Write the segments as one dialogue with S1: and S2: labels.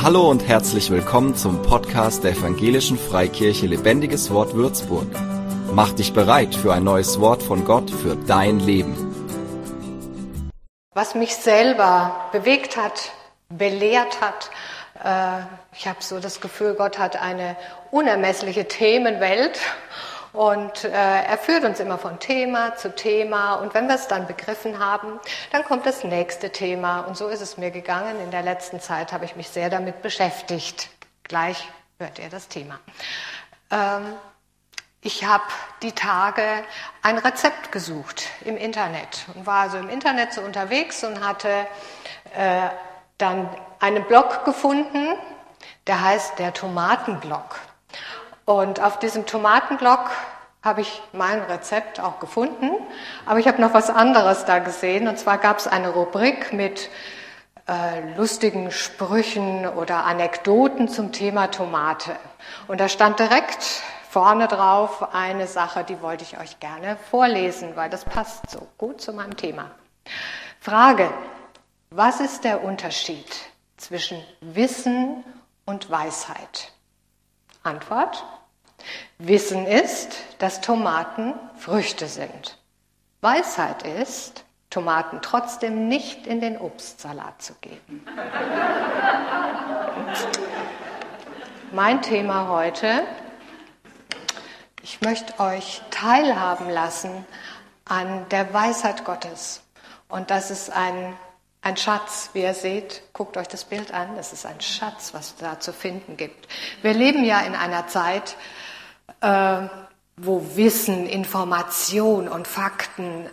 S1: Hallo und herzlich willkommen zum Podcast der Evangelischen Freikirche Lebendiges Wort Würzburg. Mach dich bereit für ein neues Wort von Gott für dein Leben.
S2: Was mich selber bewegt hat, belehrt hat, äh, ich habe so das Gefühl, Gott hat eine unermessliche Themenwelt und äh, er führt uns immer von Thema zu Thema. Und wenn wir es dann begriffen haben, dann kommt das nächste Thema. Und so ist es mir gegangen. In der letzten Zeit habe ich mich sehr damit beschäftigt. Gleich hört ihr das Thema. Ähm, ich habe die Tage ein Rezept gesucht im Internet und war also im Internet so unterwegs und hatte äh, dann einen Blog gefunden, der heißt der Tomatenblog. Und auf diesem Tomatenblock habe ich mein Rezept auch gefunden, aber ich habe noch was anderes da gesehen. Und zwar gab es eine Rubrik mit äh, lustigen Sprüchen oder Anekdoten zum Thema Tomate. Und da stand direkt vorne drauf eine Sache, die wollte ich euch gerne vorlesen, weil das passt so gut zu meinem Thema. Frage, was ist der Unterschied zwischen Wissen und Weisheit? Antwort, Wissen ist, dass Tomaten Früchte sind. Weisheit ist, Tomaten trotzdem nicht in den Obstsalat zu geben. mein Thema heute, ich möchte euch teilhaben lassen an der Weisheit Gottes. Und das ist ein, ein Schatz, wie ihr seht. Guckt euch das Bild an. Das ist ein Schatz, was da zu finden gibt. Wir leben ja in einer Zeit, äh, wo Wissen, Information und Fakten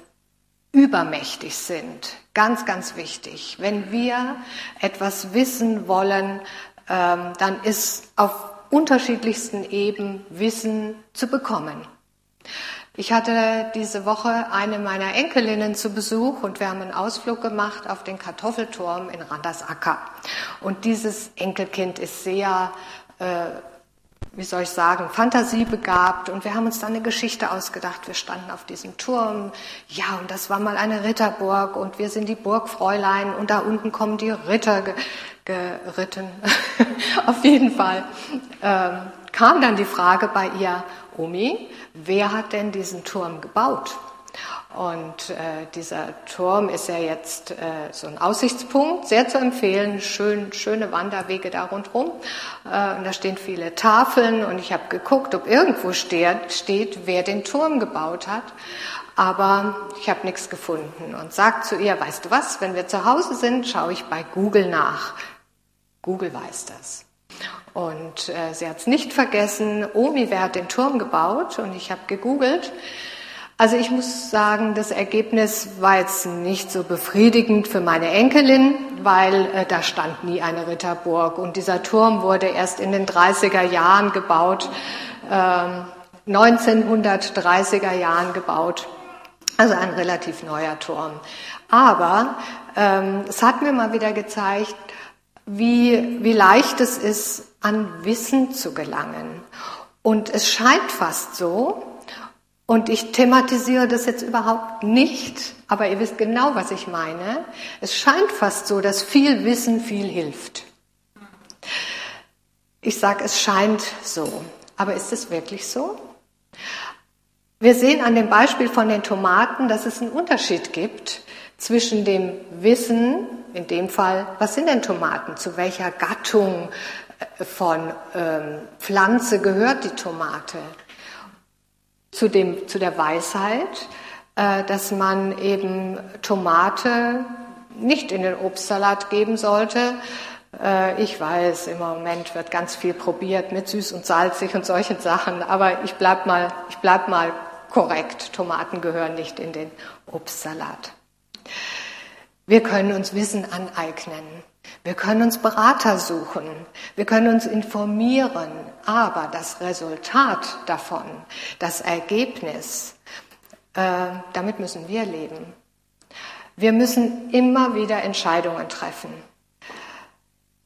S2: übermächtig sind. Ganz, ganz wichtig. Wenn wir etwas wissen wollen, ähm, dann ist auf unterschiedlichsten Ebenen Wissen zu bekommen. Ich hatte diese Woche eine meiner Enkelinnen zu Besuch und wir haben einen Ausflug gemacht auf den Kartoffelturm in Randersacker. Und dieses Enkelkind ist sehr äh, wie soll ich sagen, fantasiebegabt und wir haben uns dann eine Geschichte ausgedacht. Wir standen auf diesem Turm, ja, und das war mal eine Ritterburg und wir sind die Burgfräulein und da unten kommen die Ritter ge geritten. auf jeden Fall ähm, kam dann die Frage bei ihr, Omi, wer hat denn diesen Turm gebaut? Und äh, dieser Turm ist ja jetzt äh, so ein Aussichtspunkt, sehr zu empfehlen, schön, schöne Wanderwege da rundherum. Äh, und da stehen viele Tafeln und ich habe geguckt, ob irgendwo steht, steht, wer den Turm gebaut hat. Aber ich habe nichts gefunden und sagt zu ihr, weißt du was, wenn wir zu Hause sind, schaue ich bei Google nach. Google weiß das. Und äh, sie hat es nicht vergessen, Omi, wer hat den Turm gebaut? Und ich habe gegoogelt. Also ich muss sagen, das Ergebnis war jetzt nicht so befriedigend für meine Enkelin, weil äh, da stand nie eine Ritterburg und dieser Turm wurde erst in den 30er Jahren gebaut, ähm, 1930er Jahren gebaut. Also ein relativ neuer Turm. Aber ähm, es hat mir mal wieder gezeigt, wie, wie leicht es ist, an Wissen zu gelangen. Und es scheint fast so, und ich thematisiere das jetzt überhaupt nicht, aber ihr wisst genau, was ich meine. Es scheint fast so, dass viel Wissen viel hilft. Ich sage, es scheint so. Aber ist es wirklich so? Wir sehen an dem Beispiel von den Tomaten, dass es einen Unterschied gibt zwischen dem Wissen, in dem Fall, was sind denn Tomaten, zu welcher Gattung äh, von ähm, Pflanze gehört die Tomate, zu, dem, zu der Weisheit, äh, dass man eben Tomate nicht in den Obstsalat geben sollte. Äh, ich weiß, im Moment wird ganz viel probiert mit süß und salzig und solchen Sachen, aber ich bleib mal, ich bleib mal korrekt. Tomaten gehören nicht in den Obstsalat. Wir können uns Wissen aneignen. Wir können uns Berater suchen, wir können uns informieren, aber das Resultat davon, das Ergebnis, äh, damit müssen wir leben. Wir müssen immer wieder Entscheidungen treffen.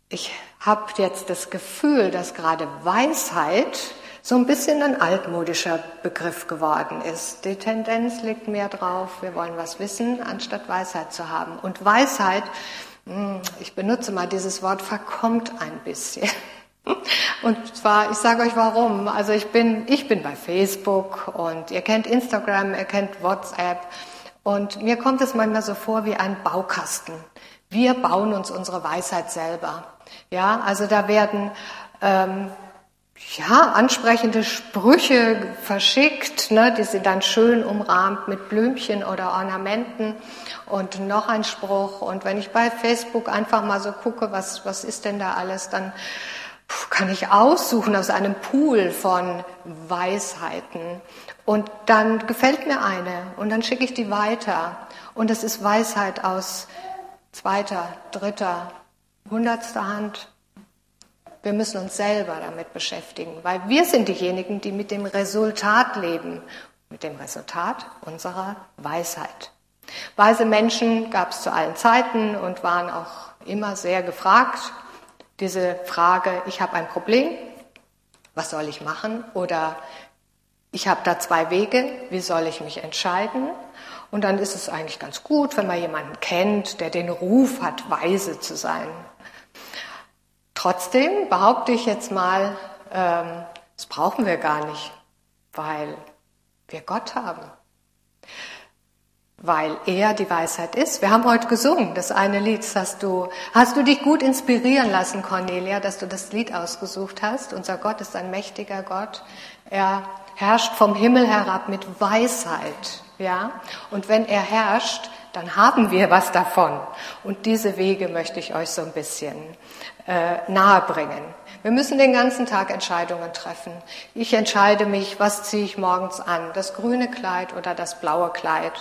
S2: Ich habe jetzt das Gefühl, dass gerade Weisheit so ein bisschen ein altmodischer Begriff geworden ist. Die Tendenz liegt mehr drauf, wir wollen was wissen, anstatt Weisheit zu haben. Und Weisheit ich benutze mal dieses Wort, verkommt ein bisschen. Und zwar, ich sage euch warum. Also ich bin, ich bin bei Facebook und ihr kennt Instagram, ihr kennt WhatsApp. Und mir kommt es manchmal so vor wie ein Baukasten. Wir bauen uns unsere Weisheit selber. Ja, also da werden ähm, ja, ansprechende Sprüche verschickt, ne, die sind dann schön umrahmt mit Blümchen oder Ornamenten und noch ein Spruch. Und wenn ich bei Facebook einfach mal so gucke, was, was ist denn da alles, dann kann ich aussuchen aus einem Pool von Weisheiten. Und dann gefällt mir eine und dann schicke ich die weiter. Und es ist Weisheit aus zweiter, dritter, hundertster Hand. Wir müssen uns selber damit beschäftigen, weil wir sind diejenigen, die mit dem Resultat leben, mit dem Resultat unserer Weisheit. Weise Menschen gab es zu allen Zeiten und waren auch immer sehr gefragt. Diese Frage, ich habe ein Problem, was soll ich machen? Oder ich habe da zwei Wege, wie soll ich mich entscheiden? Und dann ist es eigentlich ganz gut, wenn man jemanden kennt, der den Ruf hat, weise zu sein. Trotzdem behaupte ich jetzt mal, ähm, das brauchen wir gar nicht, weil wir Gott haben weil er die Weisheit ist. Wir haben heute gesungen, das eine Lied, hast du, hast du dich gut inspirieren lassen, Cornelia, dass du das Lied ausgesucht hast. Unser Gott ist ein mächtiger Gott. Er herrscht vom Himmel herab mit Weisheit, ja. Und wenn er herrscht, dann haben wir was davon. Und diese Wege möchte ich euch so ein bisschen äh, nahebringen. Wir müssen den ganzen Tag Entscheidungen treffen. Ich entscheide mich, was ziehe ich morgens an, das grüne Kleid oder das blaue Kleid.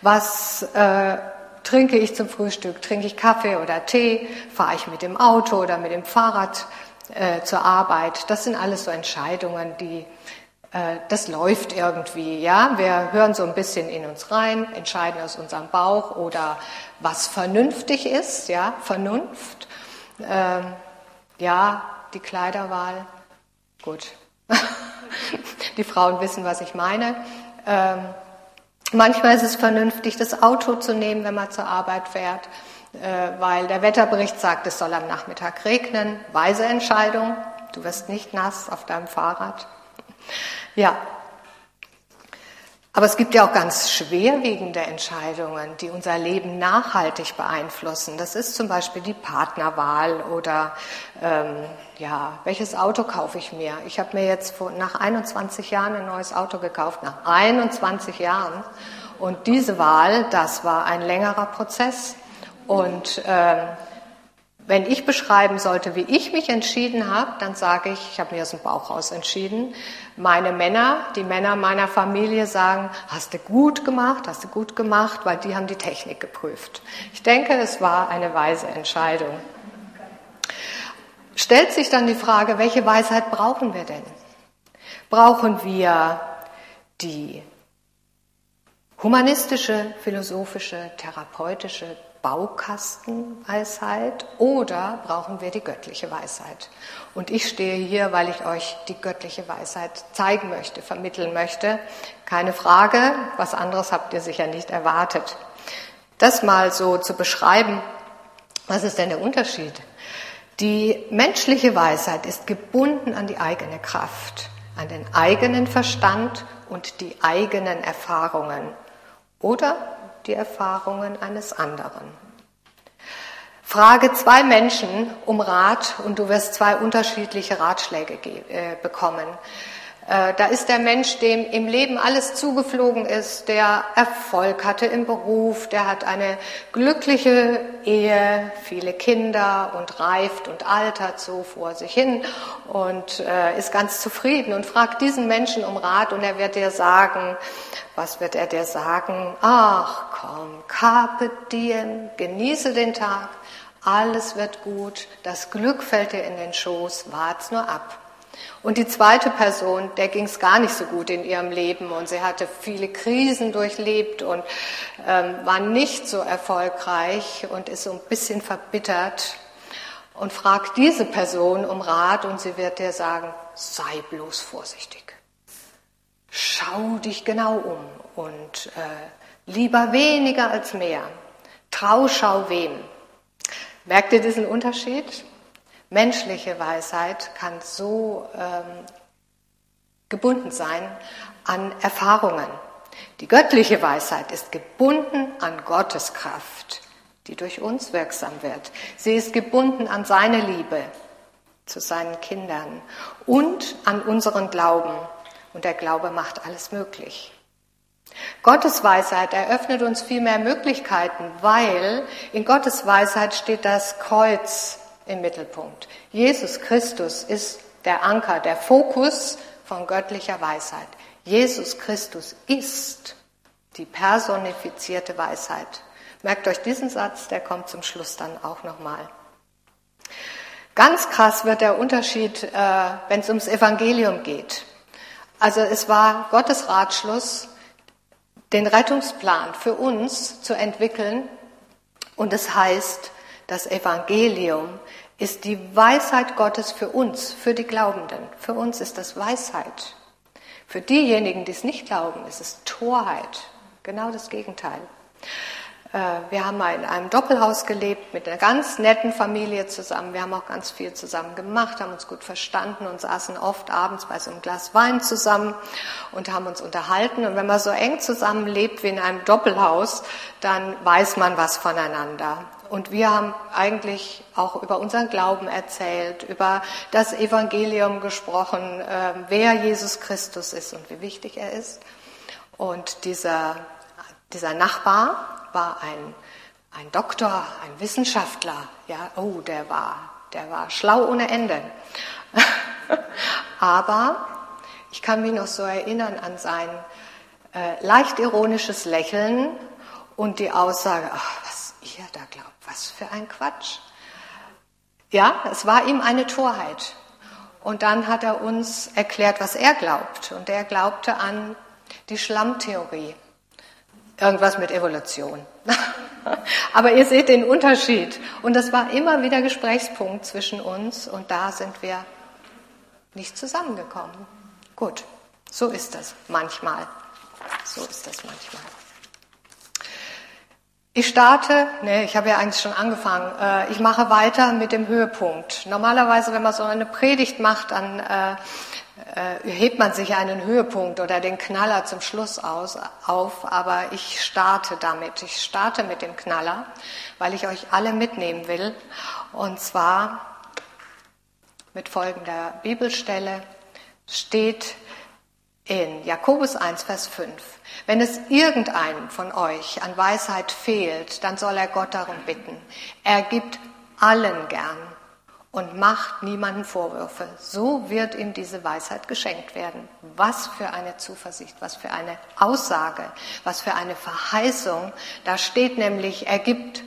S2: Was äh, trinke ich zum Frühstück? Trinke ich Kaffee oder Tee? Fahre ich mit dem Auto oder mit dem Fahrrad äh, zur Arbeit? Das sind alles so Entscheidungen, die das läuft irgendwie, ja. Wir hören so ein bisschen in uns rein, entscheiden aus unserem Bauch oder was vernünftig ist, ja, Vernunft. Ähm, ja, die Kleiderwahl. Gut. die Frauen wissen, was ich meine. Ähm, manchmal ist es vernünftig, das Auto zu nehmen, wenn man zur Arbeit fährt, äh, weil der Wetterbericht sagt, es soll am Nachmittag regnen. Weise Entscheidung. Du wirst nicht nass auf deinem Fahrrad. Ja, aber es gibt ja auch ganz schwerwiegende Entscheidungen, die unser Leben nachhaltig beeinflussen. Das ist zum Beispiel die Partnerwahl oder ähm, ja, welches Auto kaufe ich mir? Ich habe mir jetzt vor, nach 21 Jahren ein neues Auto gekauft, nach 21 Jahren. Und diese Wahl, das war ein längerer Prozess. Und ähm, wenn ich beschreiben sollte, wie ich mich entschieden habe, dann sage ich, ich habe mir aus dem Bauch raus entschieden. Meine Männer, die Männer meiner Familie sagen, hast du gut gemacht, hast du gut gemacht, weil die haben die Technik geprüft. Ich denke, es war eine weise Entscheidung. Stellt sich dann die Frage, welche Weisheit brauchen wir denn? Brauchen wir die humanistische, philosophische, therapeutische, Baukastenweisheit oder brauchen wir die göttliche Weisheit? Und ich stehe hier, weil ich euch die göttliche Weisheit zeigen möchte, vermitteln möchte. Keine Frage, was anderes habt ihr sicher nicht erwartet. Das mal so zu beschreiben, was ist denn der Unterschied? Die menschliche Weisheit ist gebunden an die eigene Kraft, an den eigenen Verstand und die eigenen Erfahrungen. Oder die Erfahrungen eines anderen. Frage zwei Menschen um Rat und du wirst zwei unterschiedliche Ratschläge äh, bekommen. Äh, da ist der Mensch, dem im Leben alles zugeflogen ist, der Erfolg hatte im Beruf, der hat eine glückliche Ehe, viele Kinder und reift und altert so vor sich hin und äh, ist ganz zufrieden und fragt diesen Menschen um Rat und er wird dir sagen, was wird er dir sagen? Ach komm, carpe diem, genieße den Tag, alles wird gut, das Glück fällt dir in den Schoß, wart's nur ab. Und die zweite Person, der ging es gar nicht so gut in ihrem Leben und sie hatte viele Krisen durchlebt und ähm, war nicht so erfolgreich und ist so ein bisschen verbittert und fragt diese Person um Rat und sie wird dir sagen, sei bloß vorsichtig. Schau dich genau um und äh, lieber weniger als mehr. Trau, schau wem. Merkt ihr diesen Unterschied? Menschliche Weisheit kann so ähm, gebunden sein an Erfahrungen. Die göttliche Weisheit ist gebunden an Gottes Kraft, die durch uns wirksam wird. Sie ist gebunden an seine Liebe zu seinen Kindern und an unseren Glauben. Und der Glaube macht alles möglich. Gottes Weisheit eröffnet uns viel mehr Möglichkeiten, weil in Gottes Weisheit steht das Kreuz im Mittelpunkt. Jesus Christus ist der Anker, der Fokus von göttlicher Weisheit. Jesus Christus ist die personifizierte Weisheit. Merkt euch diesen Satz, der kommt zum Schluss dann auch nochmal. Ganz krass wird der Unterschied, äh, wenn es ums Evangelium geht. Also es war Gottes Ratschluss, den Rettungsplan für uns zu entwickeln. Und es heißt, das Evangelium ist die Weisheit Gottes für uns, für die Glaubenden. Für uns ist das Weisheit. Für diejenigen, die es nicht glauben, ist es Torheit. Genau das Gegenteil. Äh, wir haben mal in einem Doppelhaus gelebt mit einer ganz netten Familie zusammen. Wir haben auch ganz viel zusammen gemacht, haben uns gut verstanden und saßen oft abends bei so einem Glas Wein zusammen und haben uns unterhalten. Und wenn man so eng zusammen lebt wie in einem Doppelhaus, dann weiß man was voneinander. Und wir haben eigentlich auch über unseren Glauben erzählt, über das Evangelium gesprochen, äh, wer Jesus Christus ist und wie wichtig er ist. Und dieser, dieser Nachbar war ein, ein Doktor, ein Wissenschaftler. Ja, oh, der war, der war schlau ohne Ende. Aber ich kann mich noch so erinnern an sein äh, leicht ironisches Lächeln und die Aussage, ach, was ihr da glaubt was für ein Quatsch. Ja, es war ihm eine Torheit. Und dann hat er uns erklärt, was er glaubt. Und er glaubte an die Schlammtheorie. Irgendwas mit Evolution. Aber ihr seht den Unterschied. Und das war immer wieder Gesprächspunkt zwischen uns. Und da sind wir nicht zusammengekommen. Gut, so ist das manchmal. So ist das manchmal. Ich starte, nee, ich habe ja eigentlich schon angefangen. Äh, ich mache weiter mit dem Höhepunkt. Normalerweise, wenn man so eine Predigt macht, dann äh, hebt man sich einen Höhepunkt oder den Knaller zum Schluss aus, auf, aber ich starte damit. Ich starte mit dem Knaller, weil ich euch alle mitnehmen will. Und zwar mit folgender Bibelstelle steht in Jakobus 1, Vers 5. Wenn es irgendeinem von euch an Weisheit fehlt, dann soll er Gott darum bitten. Er gibt allen gern und macht niemanden Vorwürfe. So wird ihm diese Weisheit geschenkt werden. Was für eine Zuversicht, was für eine Aussage, was für eine Verheißung. Da steht nämlich, er gibt,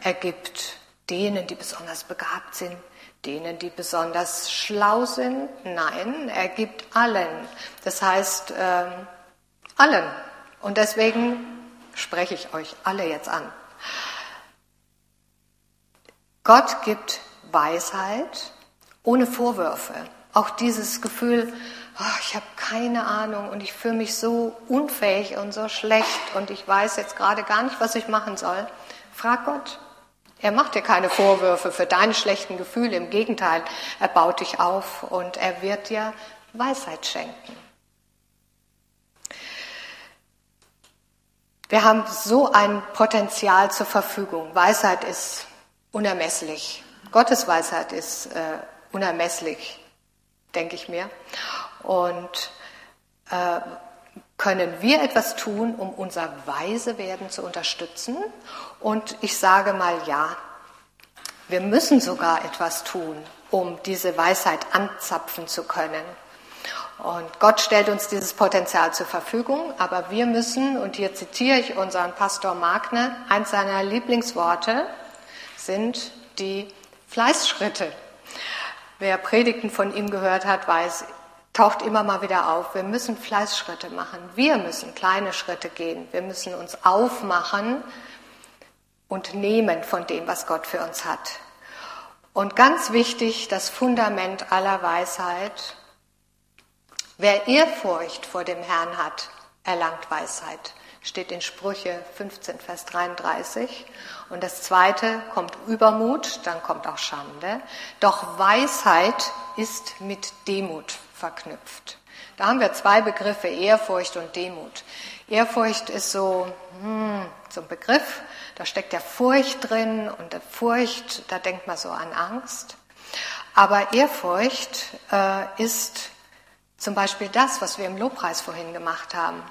S2: er gibt denen, die besonders begabt sind, denen, die besonders schlau sind. Nein, er gibt allen. Das heißt, ähm, allen. Und deswegen spreche ich euch alle jetzt an. Gott gibt Weisheit ohne Vorwürfe. Auch dieses Gefühl, oh, ich habe keine Ahnung und ich fühle mich so unfähig und so schlecht und ich weiß jetzt gerade gar nicht, was ich machen soll. Frag Gott. Er macht dir keine Vorwürfe für deine schlechten Gefühle. Im Gegenteil, er baut dich auf und er wird dir Weisheit schenken. Wir haben so ein Potenzial zur Verfügung. Weisheit ist unermesslich. Gottes Weisheit ist äh, unermesslich, denke ich mir. Und äh, können wir etwas tun, um unser Weisewerden zu unterstützen? Und ich sage mal ja, wir müssen sogar etwas tun, um diese Weisheit anzapfen zu können. Und Gott stellt uns dieses Potenzial zur Verfügung, aber wir müssen, und hier zitiere ich unseren Pastor Magner, eins seiner Lieblingsworte sind die Fleißschritte. Wer Predigten von ihm gehört hat, weiß, taucht immer mal wieder auf. Wir müssen Fleißschritte machen. Wir müssen kleine Schritte gehen. Wir müssen uns aufmachen und nehmen von dem, was Gott für uns hat. Und ganz wichtig, das Fundament aller Weisheit, Wer Ehrfurcht vor dem Herrn hat, erlangt Weisheit. Steht in Sprüche 15, Vers 33. Und das zweite kommt Übermut, dann kommt auch Schande. Doch Weisheit ist mit Demut verknüpft. Da haben wir zwei Begriffe, Ehrfurcht und Demut. Ehrfurcht ist so, hm, so ein Begriff, da steckt ja Furcht drin und der Furcht, da denkt man so an Angst. Aber Ehrfurcht äh, ist zum Beispiel das, was wir im Lobpreis vorhin gemacht haben.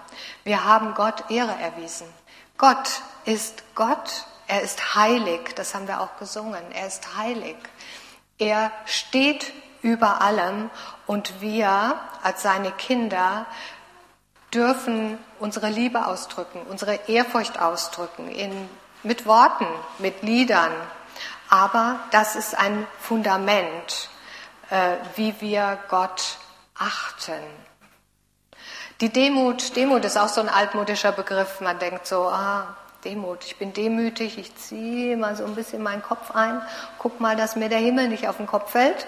S2: Wir haben Gott Ehre erwiesen. Gott ist Gott, er ist heilig, das haben wir auch gesungen, er ist heilig. Er steht über allem und wir als seine Kinder dürfen unsere Liebe ausdrücken, unsere Ehrfurcht ausdrücken, in, mit Worten, mit Liedern. Aber das ist ein Fundament, äh, wie wir Gott achten. Die Demut, Demut ist auch so ein altmodischer Begriff. Man denkt so, ah, Demut, ich bin demütig, ich ziehe mal so ein bisschen meinen Kopf ein, guck mal, dass mir der Himmel nicht auf den Kopf fällt.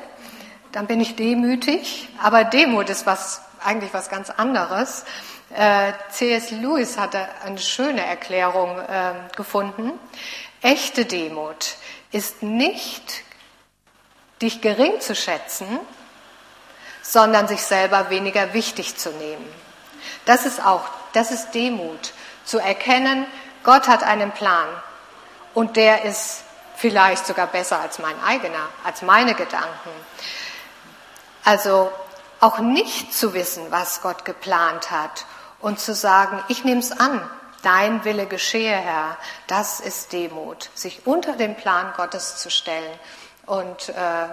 S2: Dann bin ich demütig. Aber Demut ist was, eigentlich was ganz anderes. Äh, C.S. Lewis hatte eine schöne Erklärung äh, gefunden. Echte Demut ist nicht, dich gering zu schätzen, sondern sich selber weniger wichtig zu nehmen. Das ist auch, das ist Demut, zu erkennen, Gott hat einen Plan und der ist vielleicht sogar besser als mein eigener, als meine Gedanken. Also auch nicht zu wissen, was Gott geplant hat und zu sagen, ich nehme es an, dein Wille geschehe, Herr, das ist Demut, sich unter den Plan Gottes zu stellen. Und äh,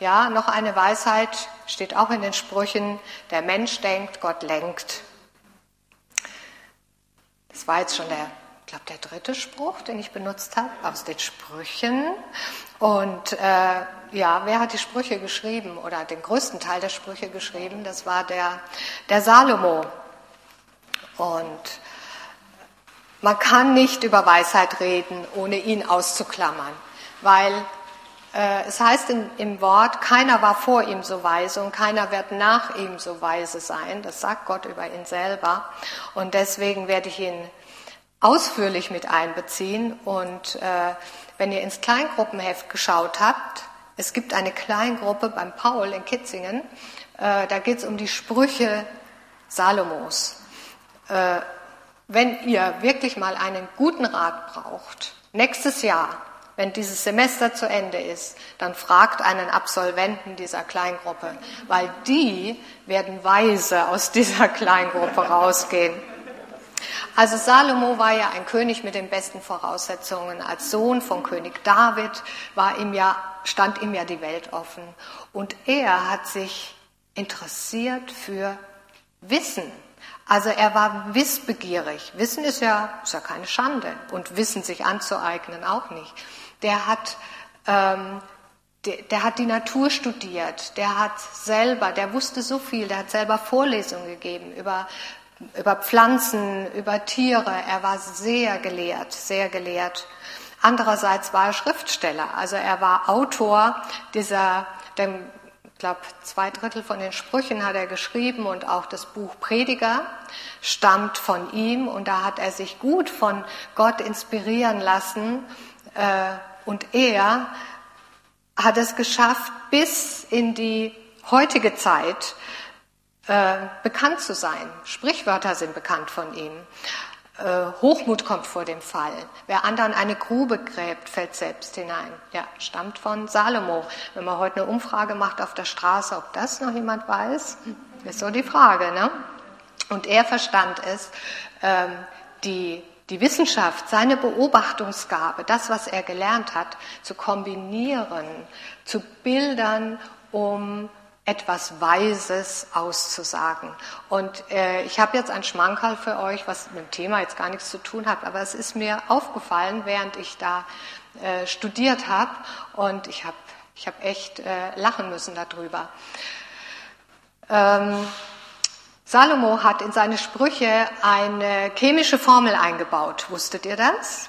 S2: ja, noch eine Weisheit steht auch in den Sprüchen, der Mensch denkt, Gott lenkt. Das war jetzt schon der, glaube, der dritte Spruch, den ich benutzt habe aus den Sprüchen. Und äh, ja, wer hat die Sprüche geschrieben oder den größten Teil der Sprüche geschrieben? Das war der, der Salomo. Und man kann nicht über Weisheit reden, ohne ihn auszuklammern, weil äh, es heißt in, im Wort, keiner war vor ihm so weise und keiner wird nach ihm so weise sein. Das sagt Gott über ihn selber. Und deswegen werde ich ihn ausführlich mit einbeziehen. Und äh, wenn ihr ins Kleingruppenheft geschaut habt, es gibt eine Kleingruppe beim Paul in Kitzingen, äh, da geht es um die Sprüche Salomos. Äh, wenn ihr wirklich mal einen guten Rat braucht, nächstes Jahr, wenn dieses Semester zu Ende ist, dann fragt einen Absolventen dieser Kleingruppe, weil die werden weise aus dieser Kleingruppe rausgehen. Also Salomo war ja ein König mit den besten Voraussetzungen. Als Sohn von König David war ihm ja, stand ihm ja die Welt offen. Und er hat sich interessiert für Wissen. Also er war wissbegierig. Wissen ist ja, ist ja keine Schande. Und Wissen sich anzueignen auch nicht. Der hat, ähm, der, der hat die Natur studiert. Der hat selber, der wusste so viel. Der hat selber Vorlesungen gegeben über über Pflanzen, über Tiere. Er war sehr gelehrt, sehr gelehrt. Andererseits war er Schriftsteller, also er war Autor dieser, dem, ich glaube, zwei Drittel von den Sprüchen hat er geschrieben und auch das Buch Prediger stammt von ihm und da hat er sich gut von Gott inspirieren lassen äh, und er hat es geschafft, bis in die heutige Zeit äh, bekannt zu sein. Sprichwörter sind bekannt von ihm. Äh, Hochmut kommt vor dem Fall. Wer anderen eine Grube gräbt, fällt selbst hinein. Ja, stammt von Salomo. Wenn man heute eine Umfrage macht auf der Straße, ob das noch jemand weiß, ist so die Frage. Ne? Und er verstand es, ähm, die, die Wissenschaft, seine Beobachtungsgabe, das, was er gelernt hat, zu kombinieren zu Bildern, um etwas Weises auszusagen. Und äh, ich habe jetzt ein Schmankerl für euch, was mit dem Thema jetzt gar nichts zu tun hat, aber es ist mir aufgefallen, während ich da äh, studiert habe und ich habe ich hab echt äh, lachen müssen darüber. Ähm, Salomo hat in seine Sprüche eine chemische Formel eingebaut. Wusstet ihr das?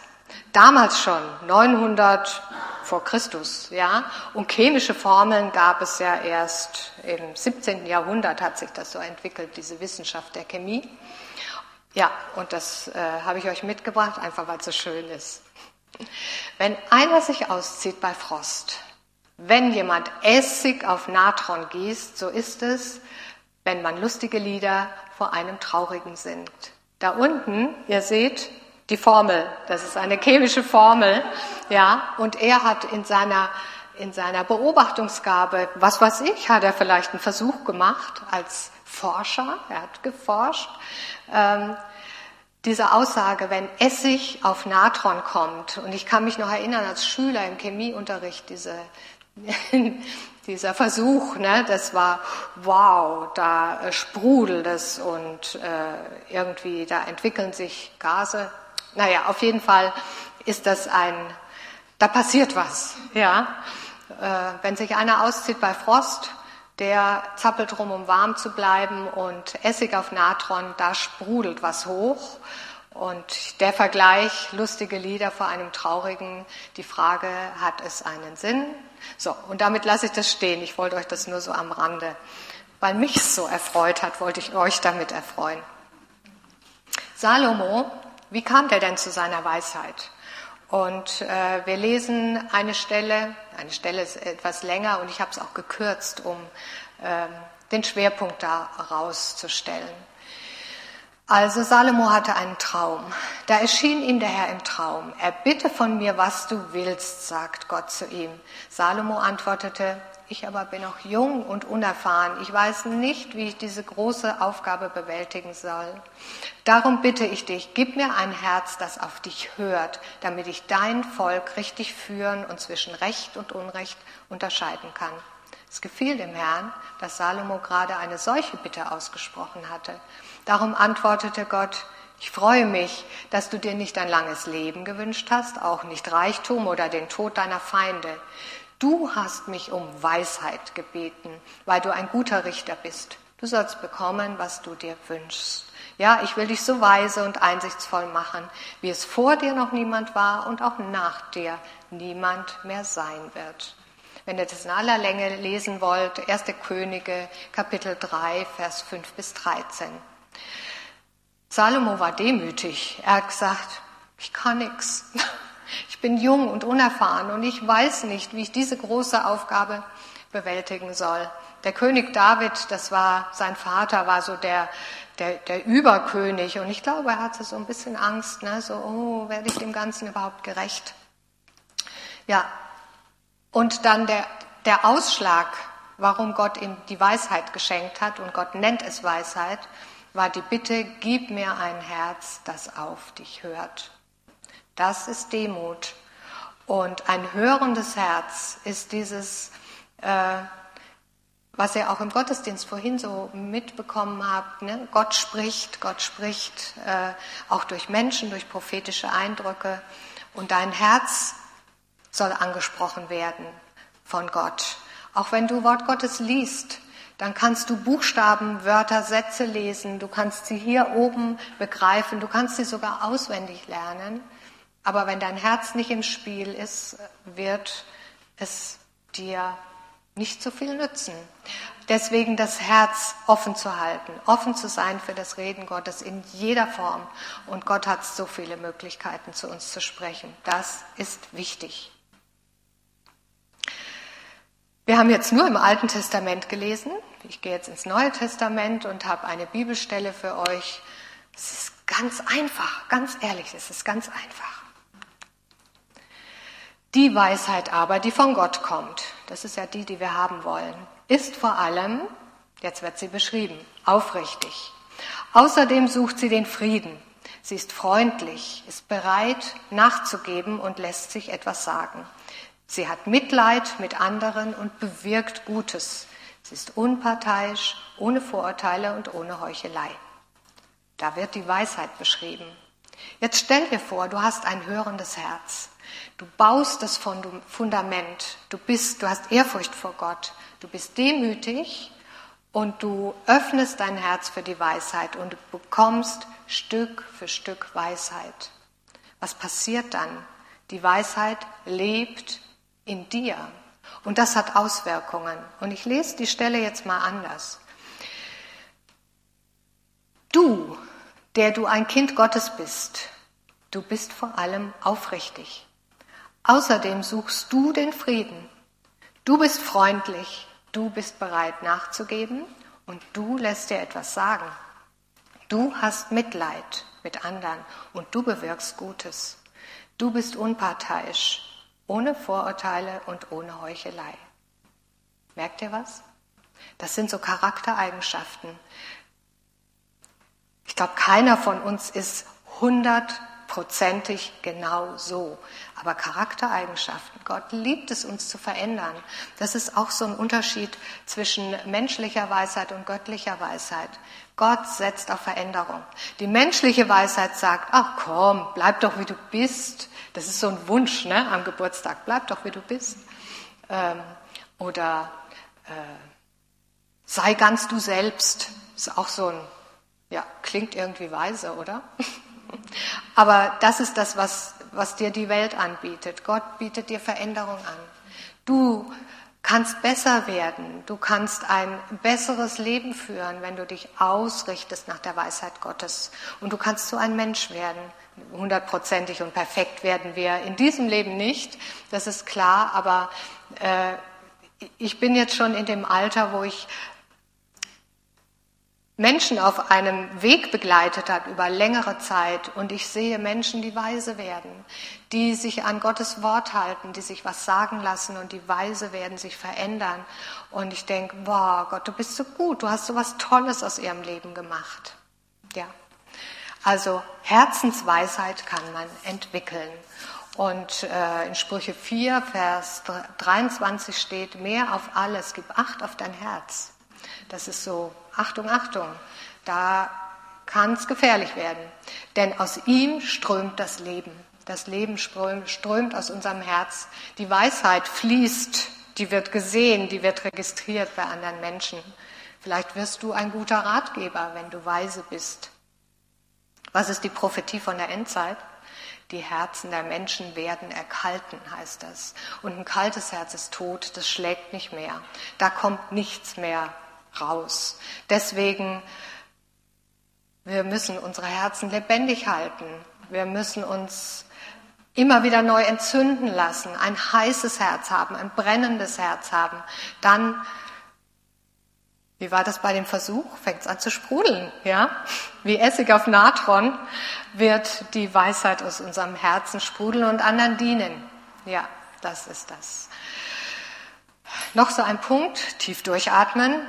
S2: Damals schon, 900 vor Christus, ja. Und chemische Formeln gab es ja erst im 17. Jahrhundert hat sich das so entwickelt, diese Wissenschaft der Chemie. Ja, und das äh, habe ich euch mitgebracht, einfach weil es so schön ist. Wenn einer sich auszieht bei Frost, wenn jemand Essig auf Natron gießt, so ist es, wenn man lustige Lieder vor einem traurigen singt. Da unten, ihr seht die Formel, das ist eine chemische Formel, ja, und er hat in seiner in seiner Beobachtungsgabe, was weiß ich, hat er vielleicht einen Versuch gemacht als Forscher, er hat geforscht, ähm, diese Aussage, wenn Essig auf Natron kommt, und ich kann mich noch erinnern als Schüler im Chemieunterricht, diese, dieser Versuch, ne, das war wow, da äh, sprudelt es und äh, irgendwie da entwickeln sich Gase. Naja, auf jeden Fall ist das ein, da passiert was, ja. Äh, wenn sich einer auszieht bei Frost, der zappelt rum, um warm zu bleiben und Essig auf Natron, da sprudelt was hoch. Und der Vergleich, lustige Lieder vor einem traurigen, die Frage, hat es einen Sinn? So, und damit lasse ich das stehen. Ich wollte euch das nur so am Rande, weil mich so erfreut hat, wollte ich euch damit erfreuen. Salomo, wie kam der denn zu seiner Weisheit? Und äh, wir lesen eine Stelle, eine Stelle ist etwas länger und ich habe es auch gekürzt, um äh, den Schwerpunkt da rauszustellen. Also Salomo hatte einen Traum. Da erschien ihm der Herr im Traum. Er bitte von mir, was du willst, sagt Gott zu ihm. Salomo antwortete, ich aber bin noch jung und unerfahren. Ich weiß nicht, wie ich diese große Aufgabe bewältigen soll. Darum bitte ich dich, gib mir ein Herz, das auf dich hört, damit ich dein Volk richtig führen und zwischen Recht und Unrecht unterscheiden kann. Es gefiel dem Herrn, dass Salomo gerade eine solche Bitte ausgesprochen hatte. Darum antwortete Gott, ich freue mich, dass du dir nicht ein langes Leben gewünscht hast, auch nicht Reichtum oder den Tod deiner Feinde. Du hast mich um Weisheit gebeten, weil du ein guter Richter bist. Du sollst bekommen, was du dir wünschst. Ja, ich will dich so weise und einsichtsvoll machen, wie es vor dir noch niemand war und auch nach dir niemand mehr sein wird. Wenn ihr das in aller Länge lesen wollt, 1. Könige, Kapitel 3, Vers 5 bis 13. Salomo war demütig. Er hat gesagt, ich kann nichts. Ich bin jung und unerfahren und ich weiß nicht, wie ich diese große Aufgabe bewältigen soll. Der König David, das war sein Vater, war so der, der, der Überkönig und ich glaube, er hatte so ein bisschen Angst, ne? so, oh, werde ich dem Ganzen überhaupt gerecht? Ja, und dann der, der Ausschlag, warum Gott ihm die Weisheit geschenkt hat und Gott nennt es Weisheit, war die Bitte, gib mir ein Herz, das auf dich hört. Das ist Demut. Und ein hörendes Herz ist dieses, äh, was ihr auch im Gottesdienst vorhin so mitbekommen habt. Ne? Gott spricht, Gott spricht äh, auch durch Menschen, durch prophetische Eindrücke. Und dein Herz soll angesprochen werden von Gott. Auch wenn du Wort Gottes liest, dann kannst du Buchstaben, Wörter, Sätze lesen, du kannst sie hier oben begreifen, du kannst sie sogar auswendig lernen. Aber wenn dein Herz nicht im Spiel ist, wird es dir nicht so viel nützen. Deswegen das Herz offen zu halten, offen zu sein für das Reden Gottes in jeder Form. Und Gott hat so viele Möglichkeiten, zu uns zu sprechen. Das ist wichtig. Wir haben jetzt nur im Alten Testament gelesen. Ich gehe jetzt ins Neue Testament und habe eine Bibelstelle für euch. Es ist ganz einfach, ganz ehrlich, es ist ganz einfach. Die Weisheit aber, die von Gott kommt, das ist ja die, die wir haben wollen, ist vor allem, jetzt wird sie beschrieben, aufrichtig. Außerdem sucht sie den Frieden. Sie ist freundlich, ist bereit nachzugeben und lässt sich etwas sagen. Sie hat Mitleid mit anderen und bewirkt Gutes. Sie ist unparteiisch, ohne Vorurteile und ohne Heuchelei. Da wird die Weisheit beschrieben. Jetzt stell dir vor, du hast ein hörendes Herz. Du baust das Fundament. Du bist, du hast Ehrfurcht vor Gott. Du bist demütig und du öffnest dein Herz für die Weisheit und du bekommst Stück für Stück Weisheit. Was passiert dann? Die Weisheit lebt in dir. Und das hat Auswirkungen. Und ich lese die Stelle jetzt mal anders. Du, der du ein Kind Gottes bist, du bist vor allem aufrichtig. Außerdem suchst du den Frieden. Du bist freundlich, du bist bereit nachzugeben und du lässt dir etwas sagen. Du hast Mitleid mit anderen und du bewirkst Gutes. Du bist unparteiisch, ohne Vorurteile und ohne Heuchelei. Merkt ihr was? Das sind so Charaktereigenschaften. Ich glaube, keiner von uns ist hundertprozentig genau so. Aber Charaktereigenschaften, Gott liebt es, uns zu verändern. Das ist auch so ein Unterschied zwischen menschlicher Weisheit und göttlicher Weisheit. Gott setzt auf Veränderung. Die menschliche Weisheit sagt, ach komm, bleib doch wie du bist. Das ist so ein Wunsch ne, am Geburtstag, bleib doch wie du bist. Ähm, oder äh, sei ganz du selbst. Ist auch so ein, ja, klingt irgendwie weise, oder? Aber das ist das, was, was dir die Welt anbietet. Gott bietet dir Veränderung an. Du kannst besser werden, du kannst ein besseres Leben führen, wenn du dich ausrichtest nach der Weisheit Gottes. Und du kannst so ein Mensch werden. Hundertprozentig und perfekt werden wir in diesem Leben nicht, das ist klar, aber äh, ich bin jetzt schon in dem Alter, wo ich Menschen auf einem Weg begleitet hat über längere Zeit und ich sehe Menschen, die weise werden, die sich an Gottes Wort halten, die sich was sagen lassen und die weise werden, sich verändern. Und ich denke, boah, Gott, du bist so gut, du hast so was Tolles aus ihrem Leben gemacht. Ja. Also Herzensweisheit kann man entwickeln. Und äh, in Sprüche 4, Vers 23 steht, mehr auf alles, gib Acht auf dein Herz. Das ist so Achtung, Achtung, da kann es gefährlich werden. Denn aus ihm strömt das Leben. Das Leben strömt aus unserem Herz. Die Weisheit fließt, die wird gesehen, die wird registriert bei anderen Menschen. Vielleicht wirst du ein guter Ratgeber, wenn du weise bist. Was ist die Prophetie von der Endzeit? Die Herzen der Menschen werden erkalten, heißt das. Und ein kaltes Herz ist tot, das schlägt nicht mehr. Da kommt nichts mehr raus. Deswegen, wir müssen unsere Herzen lebendig halten. Wir müssen uns immer wieder neu entzünden lassen, ein heißes Herz haben, ein brennendes Herz haben. Dann, wie war das bei dem Versuch? Fängt es an zu sprudeln, ja? Wie Essig auf Natron wird die Weisheit aus unserem Herzen sprudeln und anderen dienen. Ja, das ist das. Noch so ein Punkt, tief durchatmen.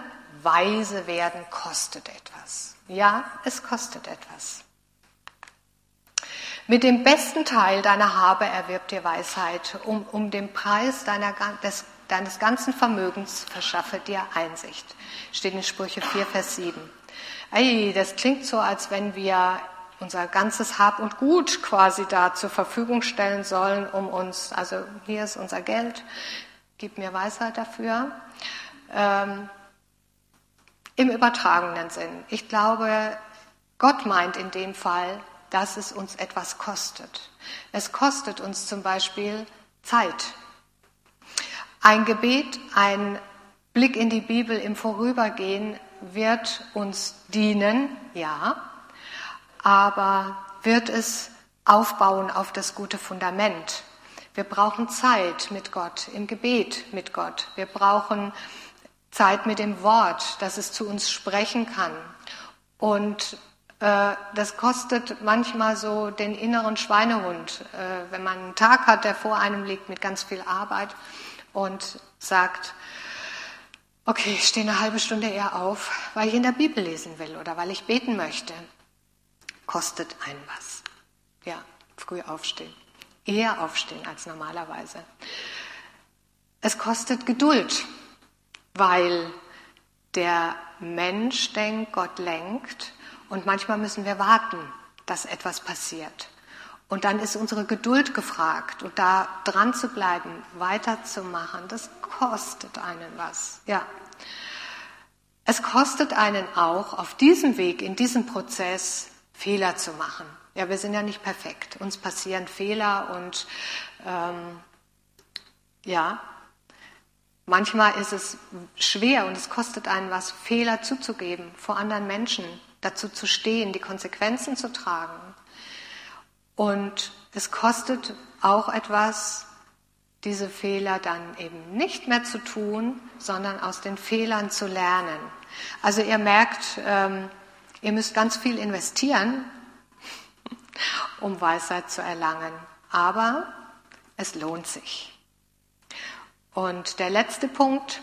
S2: Weise werden kostet etwas. Ja, es kostet etwas. Mit dem besten Teil deiner Habe erwirbt dir Weisheit. Um, um den Preis deiner, des, deines ganzen Vermögens verschaffe dir Einsicht. Steht in Sprüche 4, Vers 7. Ey, das klingt so, als wenn wir unser ganzes Hab und Gut quasi da zur Verfügung stellen sollen, um uns, also hier ist unser Geld, gib mir Weisheit dafür. Ähm, im übertragenen Sinn. Ich glaube, Gott meint in dem Fall, dass es uns etwas kostet. Es kostet uns zum Beispiel Zeit. Ein Gebet, ein Blick in die Bibel im Vorübergehen wird uns dienen, ja, aber wird es aufbauen auf das gute Fundament. Wir brauchen Zeit mit Gott, im Gebet mit Gott. Wir brauchen Zeit mit dem Wort, dass es zu uns sprechen kann. Und äh, das kostet manchmal so den inneren Schweinehund, äh, wenn man einen Tag hat, der vor einem liegt mit ganz viel Arbeit und sagt, okay, ich stehe eine halbe Stunde eher auf, weil ich in der Bibel lesen will oder weil ich beten möchte. Kostet einen was. Ja, früh aufstehen. Eher aufstehen als normalerweise. Es kostet Geduld weil der Mensch denkt, Gott lenkt und manchmal müssen wir warten, dass etwas passiert. Und dann ist unsere Geduld gefragt und da dran zu bleiben, weiterzumachen, das kostet einen was. Ja. Es kostet einen auch, auf diesem Weg, in diesem Prozess Fehler zu machen. Ja, wir sind ja nicht perfekt. Uns passieren Fehler und ähm, ja, Manchmal ist es schwer und es kostet einen was, Fehler zuzugeben vor anderen Menschen. dazu zu stehen, die Konsequenzen zu tragen. Und es kostet auch etwas, diese Fehler dann eben nicht mehr zu tun, sondern aus den Fehlern zu lernen. Also ihr merkt, ähm, ihr müsst ganz viel investieren, um Weisheit zu erlangen. Aber es lohnt sich. Und der letzte Punkt,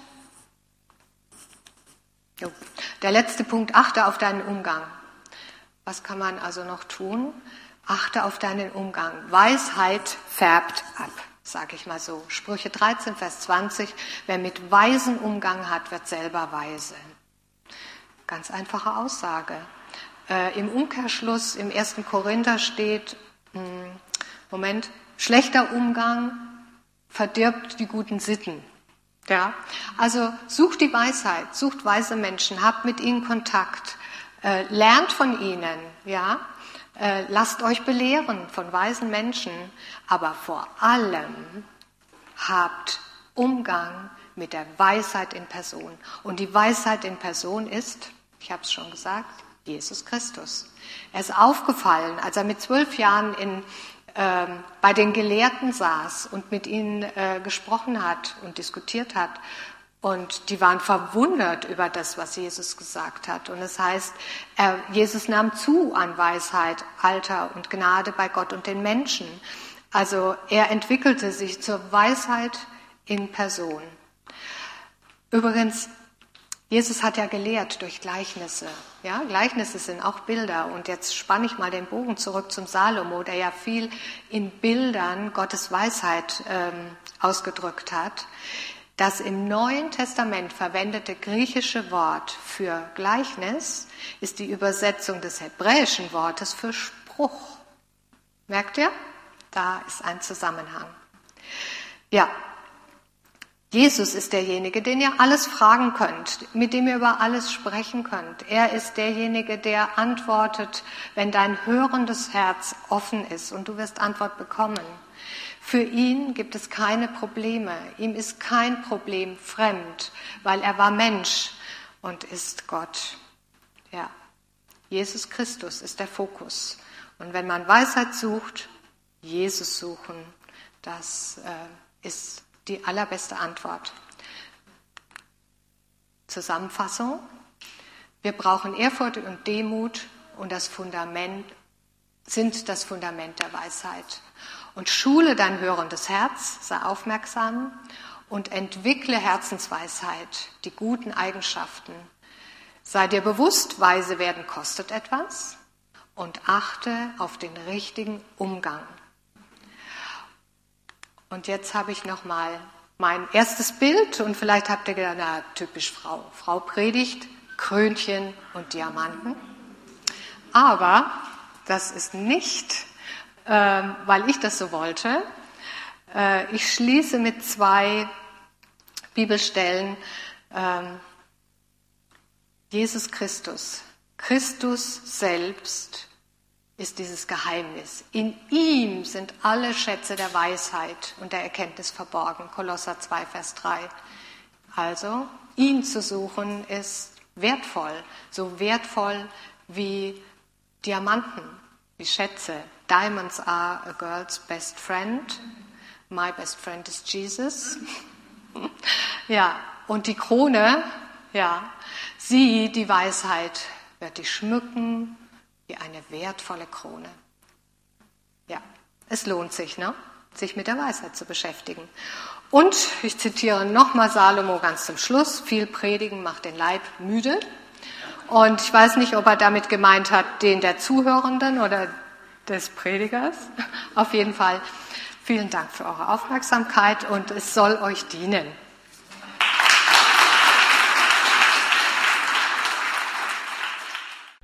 S2: der letzte Punkt, achte auf deinen Umgang. Was kann man also noch tun? Achte auf deinen Umgang. Weisheit färbt ab, sage ich mal so. Sprüche 13, Vers 20. Wer mit weisen Umgang hat, wird selber weise. Ganz einfache Aussage. Äh, Im Umkehrschluss im 1. Korinther steht, mh, hm, Moment, schlechter Umgang verdirbt die guten Sitten. Ja, also sucht die Weisheit, sucht weise Menschen, habt mit ihnen Kontakt, äh, lernt von ihnen, ja, äh, lasst euch belehren von weisen Menschen, aber vor allem habt Umgang mit der Weisheit in Person. Und die Weisheit in Person ist, ich habe es schon gesagt, Jesus Christus. Er ist aufgefallen, als er mit zwölf Jahren in ähm, bei den Gelehrten saß und mit ihnen äh, gesprochen hat und diskutiert hat. Und die waren verwundert über das, was Jesus gesagt hat. Und es heißt, Jesus nahm zu an Weisheit, Alter und Gnade bei Gott und den Menschen. Also er entwickelte sich zur Weisheit in Person. Übrigens, Jesus hat ja gelehrt durch Gleichnisse. Ja, Gleichnisse sind auch Bilder. Und jetzt spanne ich mal den Bogen zurück zum Salomo, der ja viel in Bildern Gottes Weisheit ähm, ausgedrückt hat. Das im Neuen Testament verwendete griechische Wort für Gleichnis ist die Übersetzung des hebräischen Wortes für Spruch. Merkt ihr? Da ist ein Zusammenhang. Ja, Jesus ist derjenige, den ihr alles fragen könnt, mit dem ihr über alles sprechen könnt. Er ist derjenige, der antwortet, wenn dein hörendes Herz offen ist und du wirst Antwort bekommen. Für ihn gibt es keine Probleme. Ihm ist kein Problem fremd, weil er war Mensch und ist Gott. Ja. Jesus Christus ist der Fokus. Und wenn man Weisheit sucht, Jesus suchen, das äh, ist die allerbeste Antwort. Zusammenfassung. Wir brauchen Ehrfurcht und Demut und das Fundament sind das Fundament der Weisheit. Und schule dein hörendes Herz, sei aufmerksam und entwickle Herzensweisheit, die guten Eigenschaften. Sei dir bewusst, weise werden kostet etwas und achte auf den richtigen Umgang und jetzt habe ich noch mal mein erstes Bild und vielleicht habt ihr gedacht, na, typisch Frau. Frau predigt, Krönchen und Diamanten. Aber das ist nicht, weil ich das so wollte. Äh, ich schließe mit zwei Bibelstellen. Äh, Jesus Christus. Christus selbst ist dieses Geheimnis. In ihm sind alle Schätze der Weisheit und der Erkenntnis verborgen. Kolosser 2, Vers 3. Also, ihn zu suchen ist wertvoll, so wertvoll wie Diamanten, wie Schätze. Diamonds are a girl's best friend. My best friend is Jesus. ja, und die Krone, ja, sie, die Weisheit, wird dich schmücken, wie eine wertvolle Krone. Ja, es lohnt sich, ne? sich mit der Weisheit zu beschäftigen. Und ich zitiere nochmal Salomo ganz zum Schluss, viel Predigen macht den Leib müde. Und ich weiß nicht, ob er damit gemeint hat, den der Zuhörenden oder des Predigers. Auf jeden Fall vielen Dank für eure Aufmerksamkeit und es soll euch dienen.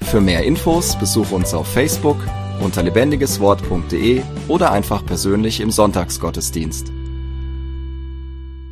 S1: Für mehr Infos besuche uns auf Facebook unter lebendigeswort.de oder einfach persönlich im Sonntagsgottesdienst.